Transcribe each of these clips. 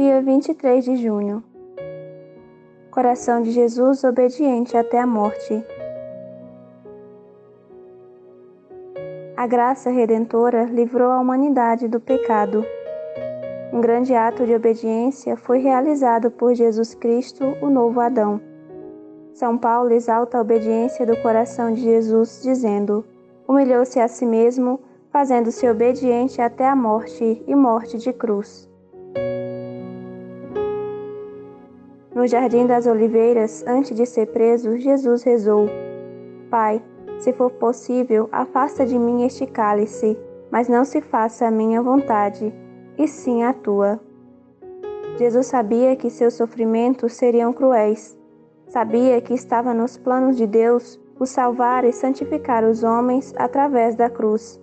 23 de junho. Coração de Jesus obediente até a morte. A graça redentora livrou a humanidade do pecado. Um grande ato de obediência foi realizado por Jesus Cristo, o novo Adão. São Paulo exalta a obediência do coração de Jesus, dizendo: Humilhou-se a si mesmo, fazendo-se obediente até a morte e morte de cruz. No Jardim das Oliveiras, antes de ser preso, Jesus rezou: Pai, se for possível, afasta de mim este cálice, mas não se faça a minha vontade, e sim a tua. Jesus sabia que seus sofrimentos seriam cruéis. Sabia que estava nos planos de Deus o salvar e santificar os homens através da cruz.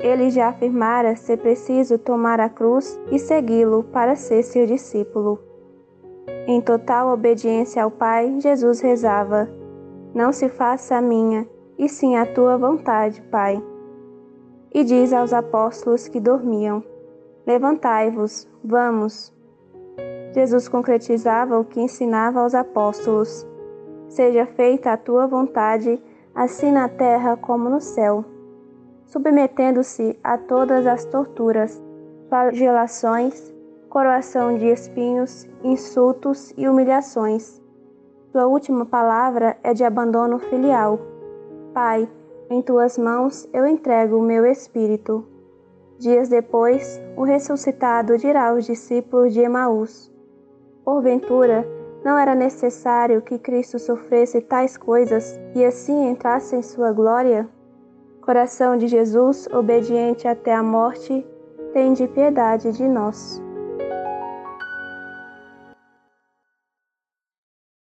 Ele já afirmara ser preciso tomar a cruz e segui-lo para ser seu discípulo. Em total obediência ao Pai, Jesus rezava: Não se faça a minha, e sim a tua vontade, Pai. E diz aos apóstolos que dormiam: Levantai-vos, vamos. Jesus concretizava o que ensinava aos apóstolos: Seja feita a tua vontade, assim na terra como no céu. Submetendo-se a todas as torturas, flagelações, coroação de espinhos, insultos e humilhações. Sua última palavra é de abandono filial. Pai, em tuas mãos eu entrego o meu espírito. Dias depois, o ressuscitado dirá aos discípulos de Emaús: Porventura, não era necessário que Cristo sofresse tais coisas e assim entrasse em sua glória? Coração de Jesus, obediente até a morte, tende piedade de nós.